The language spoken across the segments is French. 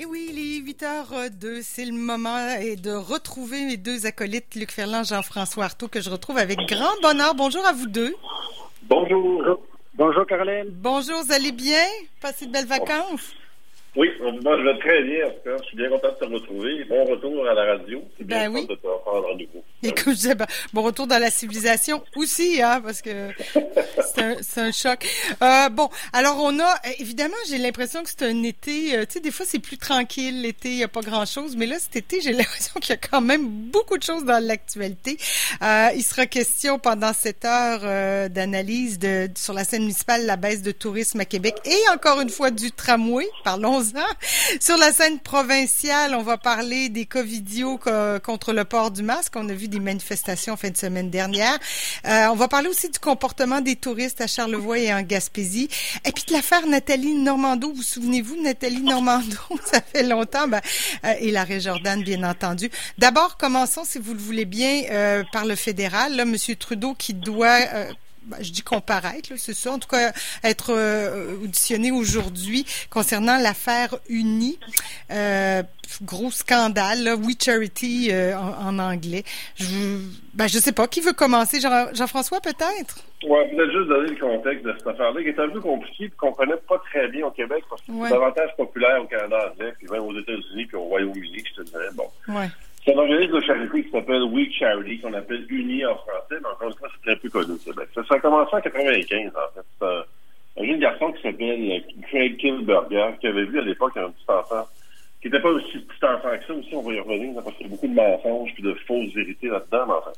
Et oui, il est 8h02. C'est le moment de retrouver mes deux acolytes, Luc Ferland, Jean-François Artaud, que je retrouve avec grand bonheur. Bonjour à vous deux. Bonjour. Bonjour, Caroline. Bonjour, vous allez bien? Passez de belles vacances? Oui, moi, je vais très bien, en tout cas. Je suis bien content de te retrouver. Bon retour à la radio. C'est Ben bien oui. de te reprendre à nouveau. Et comme je disais, bon retour dans la civilisation aussi, hein, parce que c'est un, un choc. Euh, bon, alors on a, évidemment, j'ai l'impression que c'est un été, euh, tu sais, des fois c'est plus tranquille, l'été, il n'y a pas grand-chose, mais là, cet été, j'ai l'impression qu'il y a quand même beaucoup de choses dans l'actualité. Euh, il sera question pendant cette heure euh, d'analyse de, sur la scène municipale, la baisse de tourisme à Québec et encore une fois du tramway, parlons-en. Sur la scène provinciale, on va parler des covidios co- contre le port du masque. On a vu manifestations fin de semaine dernière. Euh, on va parler aussi du comportement des touristes à Charlevoix et en Gaspésie. Et puis de l'affaire Nathalie Normando. Vous souvenez-vous Nathalie Normando? Ça fait longtemps. Ben, euh, et Larry Jordan, bien entendu. D'abord, commençons, si vous le voulez bien, euh, par le fédéral. Là, Monsieur Trudeau qui doit euh, ben, je dis comparaître, c'est ça, en tout cas être euh, auditionné aujourd'hui concernant l'affaire Uni. Euh, gros scandale, là, We Charity euh, en, en anglais. Je, ben, je sais pas, qui veut commencer? Jean- Jean-François, peut-être? Ouais, peut-être juste donner le contexte de cette affaire-là, qui est un peu compliqué, qu'on connaît pas très bien au Québec, parce que Ouais. c'est davantage populaire au Canada anglais, puis même aux États-Unis, puis au Royaume-Uni, je te dirais. Bon. Ouais. C'est un organisme de charité qui s'appelle We Charity, qu'on appelle Uni en français, mais encore une fois, c'est très peu connu. Ça, ça a commencé en 95, en fait. Un, un jeune garçon qui s'appelle euh, Craig Kilberger, qui avait vu à l'époque un petit enfant, qui n'était pas aussi petit enfant que ça, aussi, on va y revenir, parce qu'il y a beaucoup de mensonges puis de fausses vérités là-dedans, mais enfin.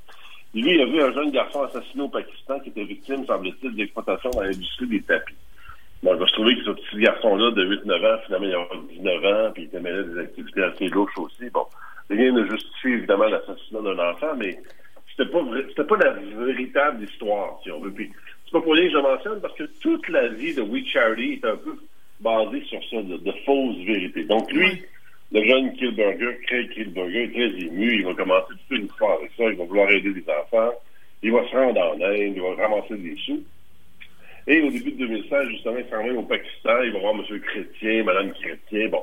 Lui, il a vu un jeune garçon assassiné au Pakistan qui était victime, semble-t-il, d'exploitation dans l'industrie des tapis. Va se trouver que ce petit garçon-là, de 8-9 ans, finalement, il a 19 ans, puis il était mêlé à des activités assez louches aussi. Bon, rien ne justifie évidemment l'assassinat d'un enfant, mais c'était pas c'était pas la véritable histoire, si on veut. Puis c'est pas pour rien que je le mentionne, parce que toute la vie de We Charity est un peu basée sur ça, de, de fausses vérités. Donc lui, le jeune Kilberger, Craig Kilberger, est très ému. Il va commencer toute une histoire avec ça. Il va vouloir aider les enfants. Il va se rendre en Inde. Il va ramasser des sous. Et au début de 2016, justement, il s'en au Pakistan. Il va voir M. Chrétien, Mme Chrétien. Bon,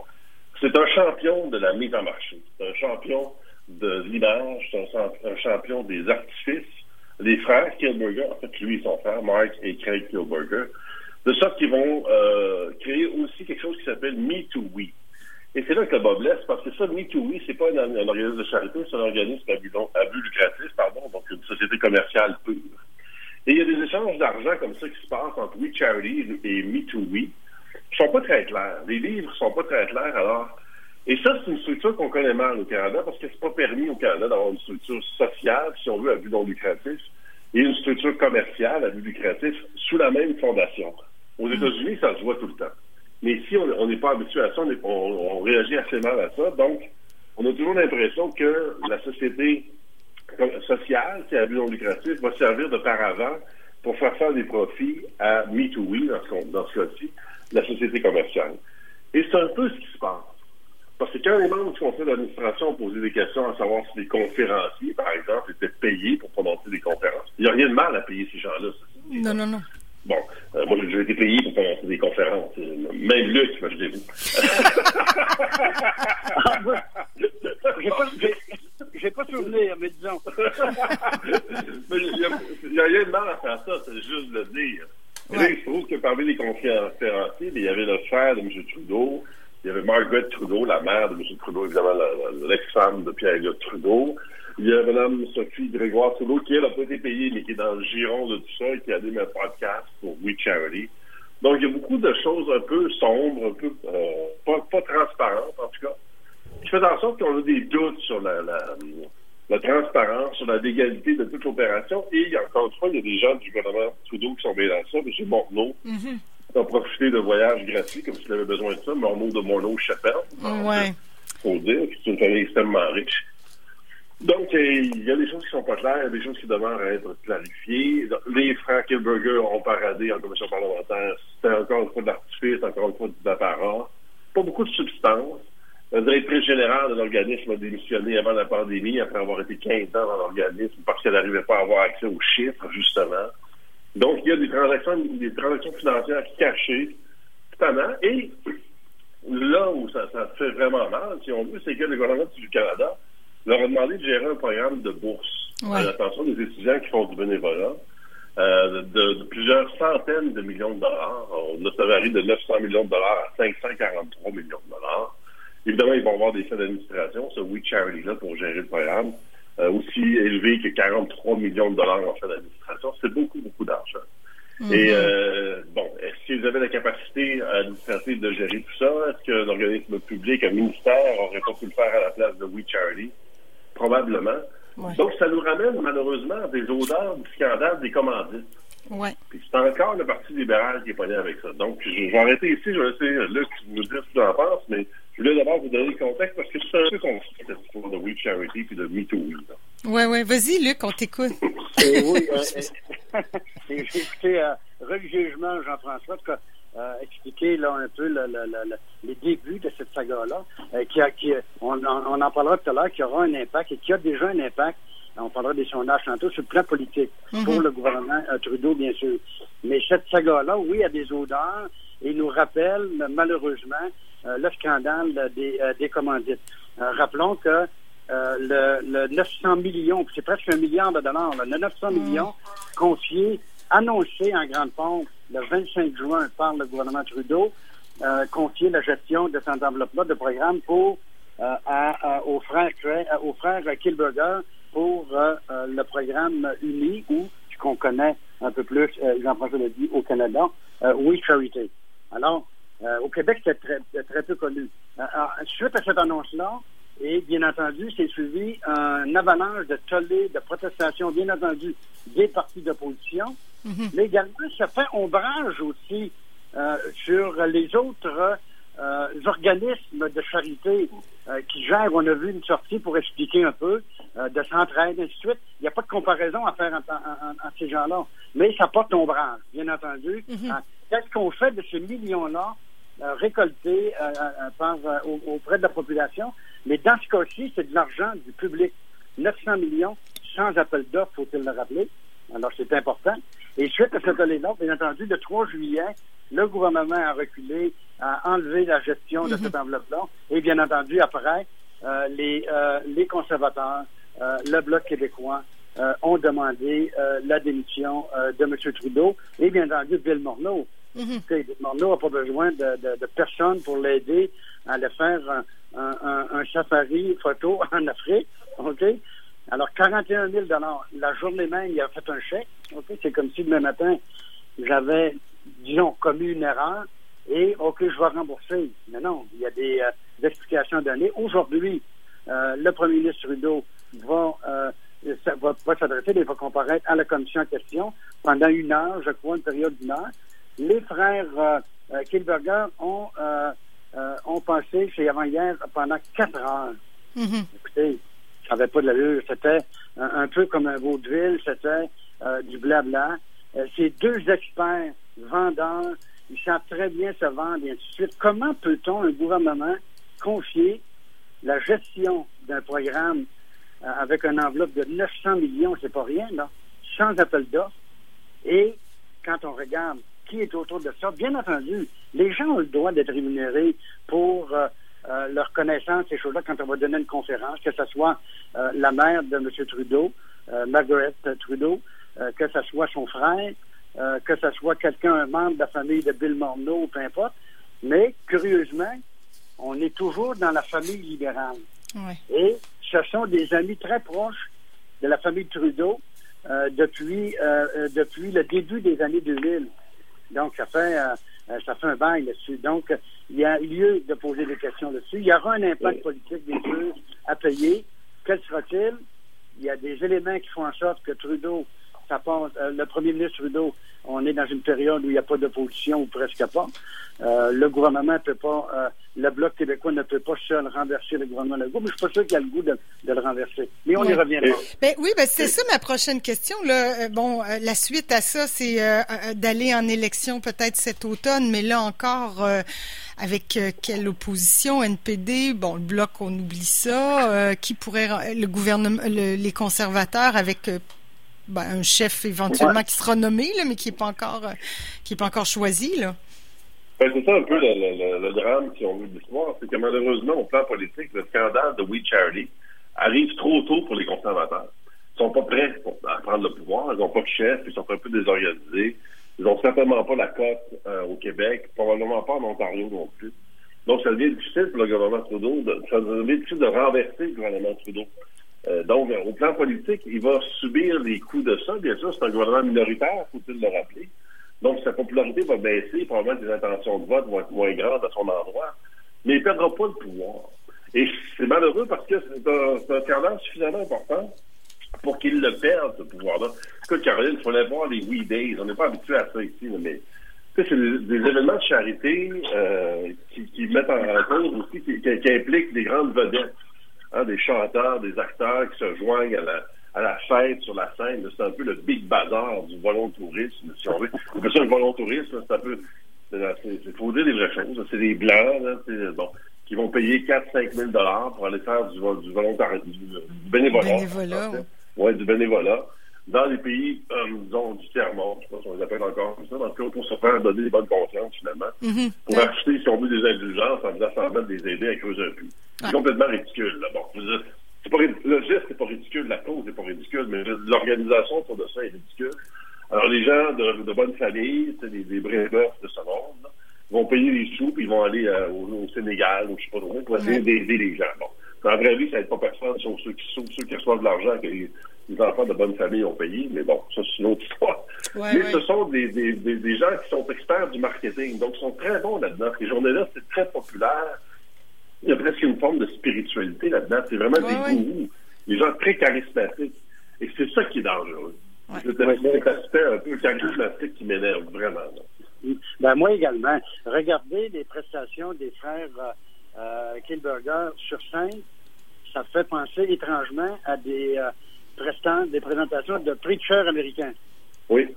c'est un champion de la mise en marché. C'est un champion de l'image. C'est un, champ- un champion des artifices. Les frères Kilberger, en fait, lui et son frère, Mark et Craig Kilberger, de sorte qu'ils vont euh, créer aussi quelque chose qui s'appelle Me to We. Et c'est là que le bas parce que ça, Me to We, c'est pas un, organisme de charité, c'est un organisme à but, lucratif, pardon, donc une société commerciale pure. Et il y a des échanges d'argent comme ça qui se passent entre We Charity et Me to We sont pas très clairs. Les livres sont pas très clairs, alors. Et ça, c'est une structure qu'on connaît mal au Canada parce que c'est pas permis au Canada d'avoir une structure sociale, si on veut, à but non lucratif, et une structure commerciale à but lucratif sous la même fondation. Aux États-Unis, ça se voit tout le temps. Mais ici, on n'est pas habitué à ça, on, est- on- on réagit assez mal à ça. Donc, on a toujours l'impression que la société sociale, qui est à but non lucratif, va servir de paravent pour faire faire des profits à Me to We, dans ce, dans ce cas-ci, la société commerciale. Et c'est un peu ce qui se passe. Parce que quand les membres du conseil d'administration ont posé des questions à savoir si les conférenciers, par exemple, étaient payés pour prononcer des conférences, il n'y a rien de mal à payer ces gens-là. Non, non, non. Bon, euh, moi, j'ai déjà été payé pour prononcer des conférences. Même Luc, imaginez-vous. J'ai pas, j'ai, j'ai pas souvenir, mais disons. Il n'y a, a rien de mal à faire ça, c'est juste de le dire. Et il se trouve que parmi les conférenciers, il y avait le frère de M. Trudeau, il y avait Margaret Trudeau, la mère de M. Trudeau, évidemment, l'ex-femme de Pierre-Éliott Trudeau. Il y a Mme Sophie Grégoire Trudeau, qui, elle, n'a pas été payée, mais qui est dans le giron de tout ça, et qui a animé un podcast pour We Charity. Donc, il y a beaucoup de choses un peu sombres, un peu euh, pas, pas transparentes, en tout cas, qui fait en sorte qu'on a des doutes sur la, la, la transparence, sur la légalité de toute l'opération. Et encore une fois, il y a des gens du gouvernement Trudeau qui sont bien dans ça. M. Morneau Mhm. a profité de voyages gratuits comme s'il avait besoin de ça. Morneau de Morneau-Chapelle, Ouais. faut dire. C'est une famille extrêmement riche. Donc, euh, il y a des choses qui sont pas claires, il y a des choses qui demeurent à être clarifiées. Les frères Kilberger ont paradé en commission parlementaire. C'était encore une fois de l'artifice, encore une fois de l'apparat. Pas beaucoup de substance. La directrice générale de l'organisme a démissionné avant la pandémie, après avoir été 15 ans dans l'organisme, parce qu'elle n'arrivait pas à avoir accès aux chiffres, justement. Donc, il y a des transactions, des transactions financières cachées, tannant. Et là où ça, ça fait vraiment mal, si on veut, c'est que le gouvernement du Canada leur a demandé de gérer un programme de bourse Ouais. à l'attention des étudiants qui font du bénévolat euh, de, de plusieurs centaines de millions de dollars. On ça varie de 900 millions de dollars à 543 millions de dollars. Évidemment, ils vont avoir des frais d'administration, ce We Charity-là, pour gérer le programme, euh, aussi élevé que 43 millions de dollars en frais d'administration. C'est beaucoup, beaucoup d'argent. Et euh, bon, est-ce qu'ils avaient la capacité administrative de gérer tout ça? Est-ce qu'un organisme public, un ministère, aurait pas pu le faire à la place de We Charity? Probablement. Ouais. Donc, ça nous ramène malheureusement à des odeurs du scandale des commandites. Ouais. Puis c'est encore le Parti libéral qui est pogné avec ça. Donc, je je vais arrêter ici, je vais laisser Luc nous dire ce qu'il en pense, mais je voulais d'abord vous donner le contexte parce que c'est un peu confus, cette histoire de We Charity puis de Me Too. là. Ouais, ouais. Vas-y, Luc, on t'écoute. Et oui, euh, euh, et j'ai écouté euh, religieusement Jean-François euh, expliquer là, un peu le- le- le- le- les débuts de cette saga-là, euh, qui a, qui, on, en- on en parlera tout à l'heure, qui aura un impact et qui a déjà un impact, on parlera des sondages tantôt, sur le plan politique, pour le gouvernement euh, Trudeau, bien sûr. Mais cette saga-là, oui, a des odeurs et nous rappelle malheureusement euh, le scandale des, euh, des commandites. Euh, rappelons que euh, le, le 900 millions, c'est presque un milliard de dollars, là, le 900 millions confiés, annoncés en grande pompe le 25 juin par le gouvernement Trudeau, euh, confier la gestion de cette enveloppe-là de programme pour euh, à, à- aux frères euh, aux frères Kilberger pour euh, euh, le programme uni ou ce qu'on connaît un peu plus, euh, Jean-François l'a dit, au Canada, euh, We Charity. Alors, euh, au Québec, c'est très, très peu connu. Euh, alors, suite à cette annonce-là, et bien entendu, c'est suivi un avalanche de tollés, de protestations, bien entendu, des partis d'opposition. Mais également, ça fait ombrage aussi euh, sur les autres euh, organismes de charité euh, qui gèrent. On a vu une sortie pour expliquer un peu euh, de s'entraide, ainsi de suite. Il n'y a pas de comparaison à faire en- ces gens-là. Mais ça porte ombrage, bien entendu. Hein, Qu'est-ce qu'on fait de ces millions-là euh, récoltés euh, par, euh, au- auprès de la population? Mais dans ce cas-ci, c'est de l'argent du public. 900 millions sans appel d'offres, faut-il le rappeler. Alors, c'est important. Et suite à cette tollé-là, bien entendu, le 3 juillet, le gouvernement a reculé, a enlevé la gestion de cette enveloppe-là. Et bien entendu, après, euh, les, euh, les conservateurs, euh, le Bloc québécois, euh, ont demandé euh, la démission euh, de M. Trudeau et bien entendu Bill Morneau. Bill Morneau n'a pas besoin de, personne pour l'aider à aller faire un, un, safari photo en Afrique. OK? Alors, 41 000 La journée même, il a fait un chèque. OK? C'est comme si demain matin, j'avais, disons, commis une erreur et, OK, je vais rembourser. Mais non, il y a des, euh, des explications données. Aujourd'hui, euh, le premier ministre Trudeau va, euh, va s'adresser, il va comparaître à la commission en question pendant une heure, je crois, une période d'une heure. Les frères euh, euh, Kilberger ont, euh, euh, ont passé chez avant-hier pendant quatre heures. Mhm. Écoutez, ça n'avait pas de l'allure. C'était un, un peu comme un vaudeville, c'était euh, du blabla. Ces deux experts vendeurs, ils savent très bien se vendre et ainsi de suite. Comment peut-on, un gouvernement, confier la gestion d'un programme euh, avec une enveloppe de 900 millions, c'est pas rien, là, sans appel d'offres, et quand on regarde qui est autour de ça, bien entendu, les gens ont le droit d'être rémunérés pour euh, euh, leur connaissance, ces choses-là, quand on va donner une conférence, que ce soit euh, la mère de M. Trudeau, euh, Margaret Trudeau, euh, que ce soit son frère, que ce soit quelqu'un, un membre de la famille de Bill Morneau, peu importe. Mais, curieusement, on est toujours dans la famille libérale. Et ce sont des amis très proches de la famille Trudeau depuis, depuis le début des années 2000. Donc, ça fait, euh, ça fait un bail là-dessus. Donc, il y a lieu de poser des questions là-dessus. Il y aura un impact politique, bien sûr, à payer. Quel sera-t-il? Il y a des éléments qui font en sorte que Trudeau, ça euh, le premier ministre Trudeau, on est dans une période où il n'y a pas d'opposition ou presque pas. Euh, le gouvernement ne peut pas, euh, le Bloc québécois ne peut pas seul renverser le gouvernement Legault, mais je suis pas sûr qu'il a le goût de, de le renverser. Mais on y reviendra. Ben oui, ben c'est ça ma prochaine question. Là. Bon, euh, la suite à ça, c'est d'aller en élection peut-être cet automne, mais là encore, avec quelle opposition? NPD Bon, le bloc, on oublie ça. Qui pourrait le gouvernement, le- les conservateurs avec ben, un chef éventuellement Ouais. qui sera nommé, là, mais qui est pas encore, euh, qui est pas encore choisi là. Ben, c'est ça un peu le, drame, si on veut, de l'histoire, c'est que malheureusement, au plan politique, le scandale de We Charity arrive trop tôt pour les conservateurs. Ils sont pas prêts pour, à prendre le pouvoir, ils n'ont pas de chef, ils sont un peu désorganisés. Ils n'ont certainement pas la cote euh, au Québec, probablement pas en Ontario non plus. Donc, ça devient difficile pour le gouvernement Trudeau, de, ça devient difficile de renverser le gouvernement Trudeau. Euh, donc, au plan politique, il va subir les coups de ça. Bien sûr, c'est un gouvernement minoritaire, faut-il le rappeler. Donc, sa popularité va baisser, probablement ses intentions de vote vont être moins grandes à son endroit, mais il ne perdra pas le pouvoir. Et c'est malheureux parce que c'est un, un suffisamment important pour qu'il le perde, ce pouvoir-là. Écoute, Caroline, il fallait voir les We Days. On n'est pas habitué à ça ici, mais c'est des, événements de charité euh, qui, mettent en cause aussi, qui, impliquent des grandes vedettes, hein, des chanteurs, des acteurs qui se joignent à la, à la fête sur la scène. C'est un peu le big bazar du volontourisme, si on veut. C'est ça, le volontourisme, c'est un peu... Il faut dire les vraies choses. C'est des blancs, là, bon, qui vont payer 4-5 000 pour aller faire du, du volontariat, du, bénévolat. bénévolat ouais, du bénévolat dans les pays, euh, disons, du tiers-monde, je sais pas si on les appelle encore comme ça, dans le cas pour se faire donner des bonnes consciences, finalement, mm-hmm. pour acheter, si on veut, des indulgences en disant ça va des aider à creuser un puits. C'est complètement ridicule, là. Bon, c'est pas, le geste n'est pas ridicule, la cause n'est pas ridicule, mais l'organisation autour de ça est ridicule. Alors, les gens de, de bonne famille, des, des de ce monde, vont payer les sous, puis ils vont aller euh, au, Sénégal, ou je sais pas trop, pour essayer d'aider les gens. Bon. Dans la vraie vie, ça n'aide pas personne, sauf ceux qui, sauf ceux qui reçoivent de l'argent que les, enfants de bonne famille ont payé. Mais bon, ça, c'est une autre histoire. mais ce sont des, des, des, gens qui sont experts du marketing. Donc, ils sont très bons là-dedans. Les journalistes, c'est très populaire. Il y a presque une forme de spiritualité là-dedans. C'est vraiment des gourous. Des gens très charismatiques. Et c'est ça qui est dangereux. C'est cet aspect un peu charismatique qui m'énerve vraiment. Ben, moi également. Regardez les prestations des frères euh, euh, Kilberger sur scène, ça fait penser étrangement à des euh, des présentations de preachers américains. Oui.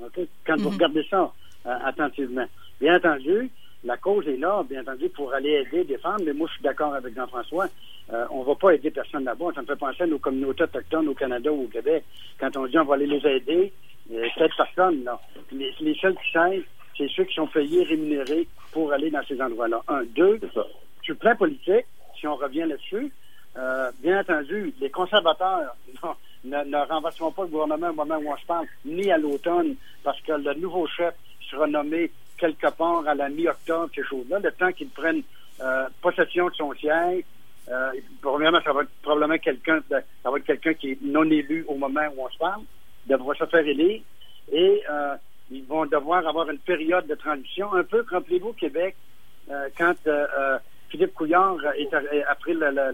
Quand vous mhm. regardez ça euh, attentivement. Bien entendu, la cause est là, bien entendu, pour aller aider, défendre, mais moi, je suis d'accord avec Jean-François. Euh, on ne va pas aider personne là-bas. Ça me fait penser à nos communautés autochtones au Canada ou au Québec. Quand on dit on va aller les aider, cette personne, là. Les, les seuls qui savent, c'est ceux qui sont payés, rémunérés pour aller dans ces endroits-là. Un. Deux, sur le plan politique, si on revient là-dessus, euh, bien entendu, les conservateurs ne, ne, renverseront pas le gouvernement au moment où on se parle, ni à l'automne, parce que le nouveau chef sera nommé quelque part à la mi-octobre, ces choses-là, le temps qu'ils prennent euh, possession de son siège. Euh, premièrement, ça va être probablement quelqu'un, ça va être quelqu'un qui est non élu au moment où on se parle, devra se faire élire, et euh, ils vont devoir avoir une période de transition, un peu, rappelez-vous, Québec, euh, quand euh, Philippe Couillard est, a pris la, la,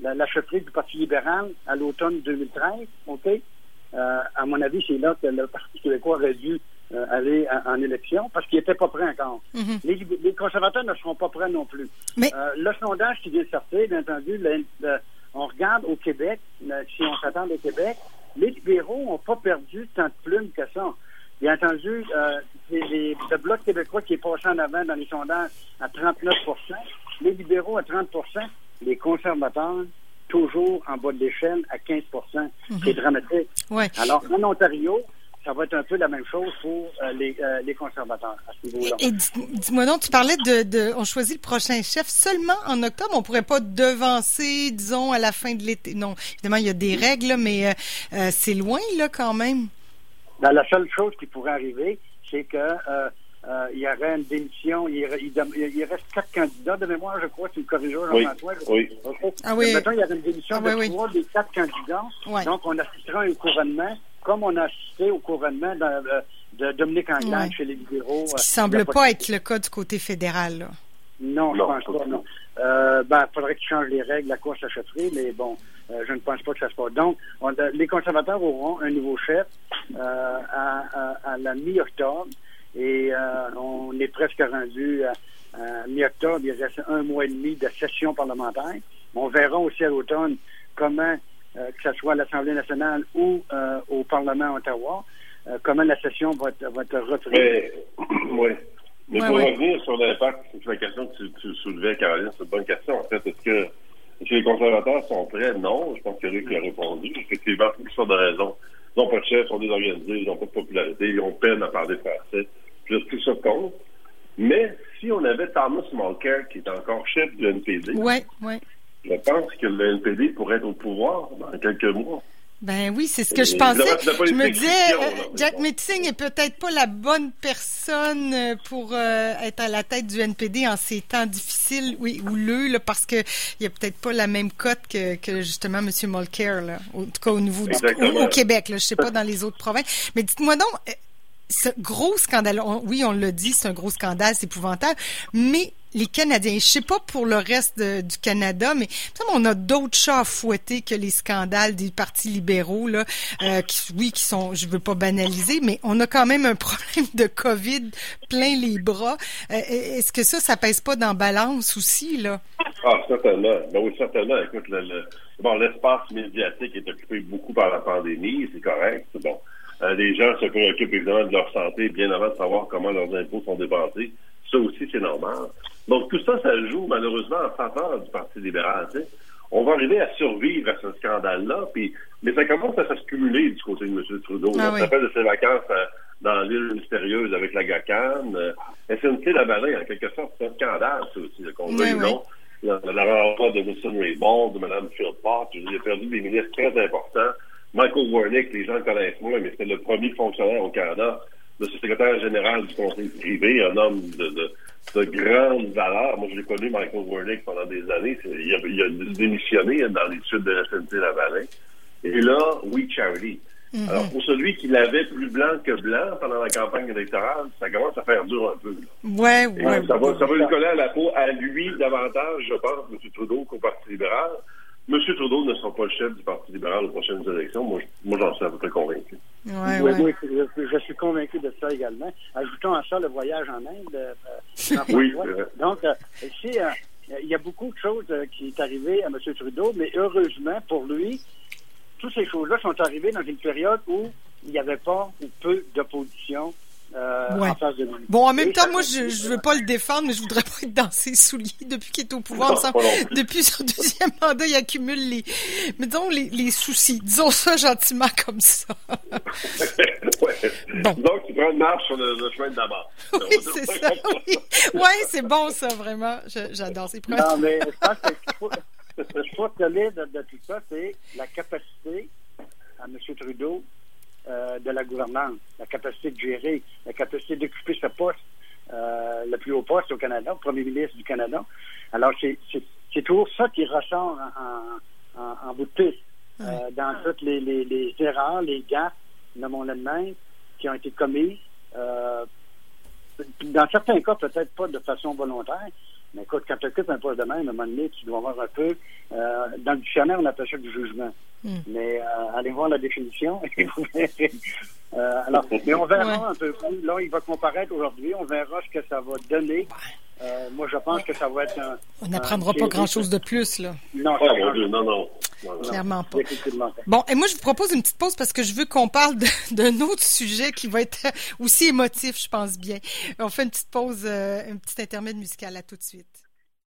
la, la chefferie du Parti libéral à l'automne 2013. OK? Euh, à mon avis, c'est là que le Parti québécois aurait dû euh, aller en, élection parce qu'il n'était pas prêt encore. Mhm. les, conservateurs ne seront pas prêts non plus. Mais... Euh, le sondage qui vient de sortir, bien entendu, on regarde au Québec, si on s'attend au Québec, les libéraux n'ont pas perdu tant de plumes que ça. Bien entendu, euh, c'est le Bloc québécois qui est passé en avant dans les sondages à 39 les libéraux à 30 les conservateurs toujours en bas de l'échelle à 15 mhm. C'est dramatique. Alors, en Ontario, ça va être un peu la même chose pour euh, les, euh, les, conservateurs à ce niveau-là. Et dis-moi donc, tu parlais de, de, on choisit le prochain chef seulement en octobre. On pourrait pas devancer, disons, à la fin de l'été. Non, évidemment, il y a des règles, mais c'est loin là quand même. Ben, la seule chose qui pourrait arriver, c'est que euh, euh, il y aurait une démission. Il, il, reste quatre candidats de mémoire, je crois, tu le corrigeras, Jean-François. Oui. Ah oui. Maintenant, il y aurait une démission ah, de trois des quatre candidats. Donc, on assistera à un couronnement, comme on a assisté au couronnement de, euh, de Dominique Anglade chez les libéraux. Ce qui semble pas être le cas du côté fédéral. Là. Non, je pense pas, non. Euh, ben, il faudrait qu'ils changent les règles la course à chefferie, mais bon, euh, je ne pense pas que ça se passe. Donc, les conservateurs auront un nouveau chef euh, à, la mi-octobre et euh, on est presque rendu à, mi-octobre. Il reste un mois et demi de session parlementaire. On verra aussi à l'automne comment, que ce soit à l'Assemblée nationale ou au Parlement Ottawa, comment la session va être, va reprise. Oui. Mais pour revenir sur l'impact, c'est la question que tu, tu soulevais, Caroline, c'est une bonne question. En fait, est-ce que est-ce les conservateurs sont prêts? Non. Je pense que Luc a répondu. Effectivement, pour toutes sortes de raisons. Ils n'ont pas de chef, ils sont désorganisés, ils n'ont pas de popularité, ils ont peine à parler français. Puis tout ça compte. Mais si on avait Thomas Mulcair, qui est encore chef du NPD, ouais, ouais. je pense que le NPD pourrait être au pouvoir dans quelques mois. Ben oui, c'est ce que je pensais. Je me disais, euh, Jack Metzing est peut-être pas la bonne personne euh, pour euh, être à la tête du NPD en ces temps difficiles, oui, houleux, là, parce que il y a peut-être pas la même cote que, que justement M. Mulcair, là, en tout cas au niveau du, au, Québec, là, je sais pas dans les autres provinces. Mais dites-moi donc, ce gros scandale, oui, on l'a dit, c'est un gros scandale, c'est épouvantable, mais les Canadiens. Je sais pas pour le reste du Canada, mais on a d'autres chats à fouetter que les scandales des partis libéraux là, euh, qui, oui, qui sont, je veux pas banaliser, mais on a quand même un problème de Covid plein les bras. Euh, est-ce que ça, ça pèse pas dans balance aussi là? Ah certainement. Ben oui, certainement. Écoute, le, bon, l'espace médiatique est occupé beaucoup par la pandémie, c'est correct. Bon, euh, les gens se préoccupent évidemment de leur santé bien avant de savoir comment leurs impôts sont dépensés. Ça aussi, c'est normal. Donc, tout ça, ça joue malheureusement en faveur du Parti libéral. On va arriver à survivre à ce scandale-là, puis mais ça commence à s'accumuler du côté de M. Trudeau. Ah, on s'appelle de ses vacances euh, dans l'île mystérieuse avec la GACAN. Euh, SNC Lavalin, en quelque sorte, c'est un scandale, ça aussi, qu'on veut oui, non. La, rencontre de Wilson Raybon, de Mme Philpott, j'ai perdu des ministres très importants. Michael Warnick, les gens le connaissent moins, mais c'était le premier fonctionnaire au Canada, le secrétaire général du conseil privé, un homme de, de de grande valeur. Moi, je l'ai connu, Michael Wernick, pendant des années. Il a, il a, démissionné dans l'étude de la SNC Lavalin. Et là, We Charity. Mm-hmm. Alors, pour celui qui l'avait plus blanc que blanc pendant la campagne électorale, ça commence à faire dur un peu. Ouais, ouais, ça, va, ça va lui coller à la peau à lui davantage, je pense, M. Trudeau, qu'au Parti libéral. M. Trudeau ne sera pas le chef du Parti libéral aux prochaines élections. Moi, moi j'en suis à peu près convaincu. Ouais, oui, je, suis convaincu de ça également. Ajoutons à ça le voyage en Inde. Euh, oui. Donc, euh, ici, euh, il y a beaucoup de choses qui est arrivé à M. Trudeau, mais heureusement pour lui, toutes ces choses-là sont arrivées dans une période où il n'y avait pas ou peu d'opposition euh, bon, en même temps, moi, je ne veux pas le défendre, mais je voudrais pas être dans ses souliers depuis qu'il est au pouvoir. depuis son deuxième mandat, il accumule les, disons, les, les soucis. Disons ça gentiment comme ça. bon. Donc, tu prends une marche sur le, chemin de d'abord. Oui, c'est ça. Oui, ouais, c'est bon, ça, vraiment. J'adore ces preuves. Non, mais je pense que ce qu'il faut, de, de tout ça, c'est la capacité à M. Trudeau euh, de la gouvernance, la capacité de gérer, la capacité d'occuper ce poste, euh, le plus haut poste au Canada, le premier ministre du Canada. Alors, c'est toujours ça qui ressort en, en, en bout de piste. Euh, dans toutes les, les, les, erreurs, les gaffes, nommons-le même, qui ont été commises. Dans certains cas, peut-être pas de façon volontaire, mais écoute, quand tu occupes un poste de même, à un moment donné, tu dois avoir un peu. Euh, dans le dictionnaire, on appelle ça du jugement. Hmm. Mais euh, allez voir la définition. euh, alors, mais on verra un peu plus. Là, il va comparaître aujourd'hui. On verra ce que ça va donner. Euh, moi, je pense que ça va être un. On n'apprendra pas grand-chose de plus, là. Non, oh, non, non, non. Clairement pas. Bon, et moi, je vous propose une petite pause parce que je veux qu'on parle d'un autre sujet qui va être aussi émotif, je pense bien. On fait une petite pause, euh, un petit intermède musical. À tout de suite.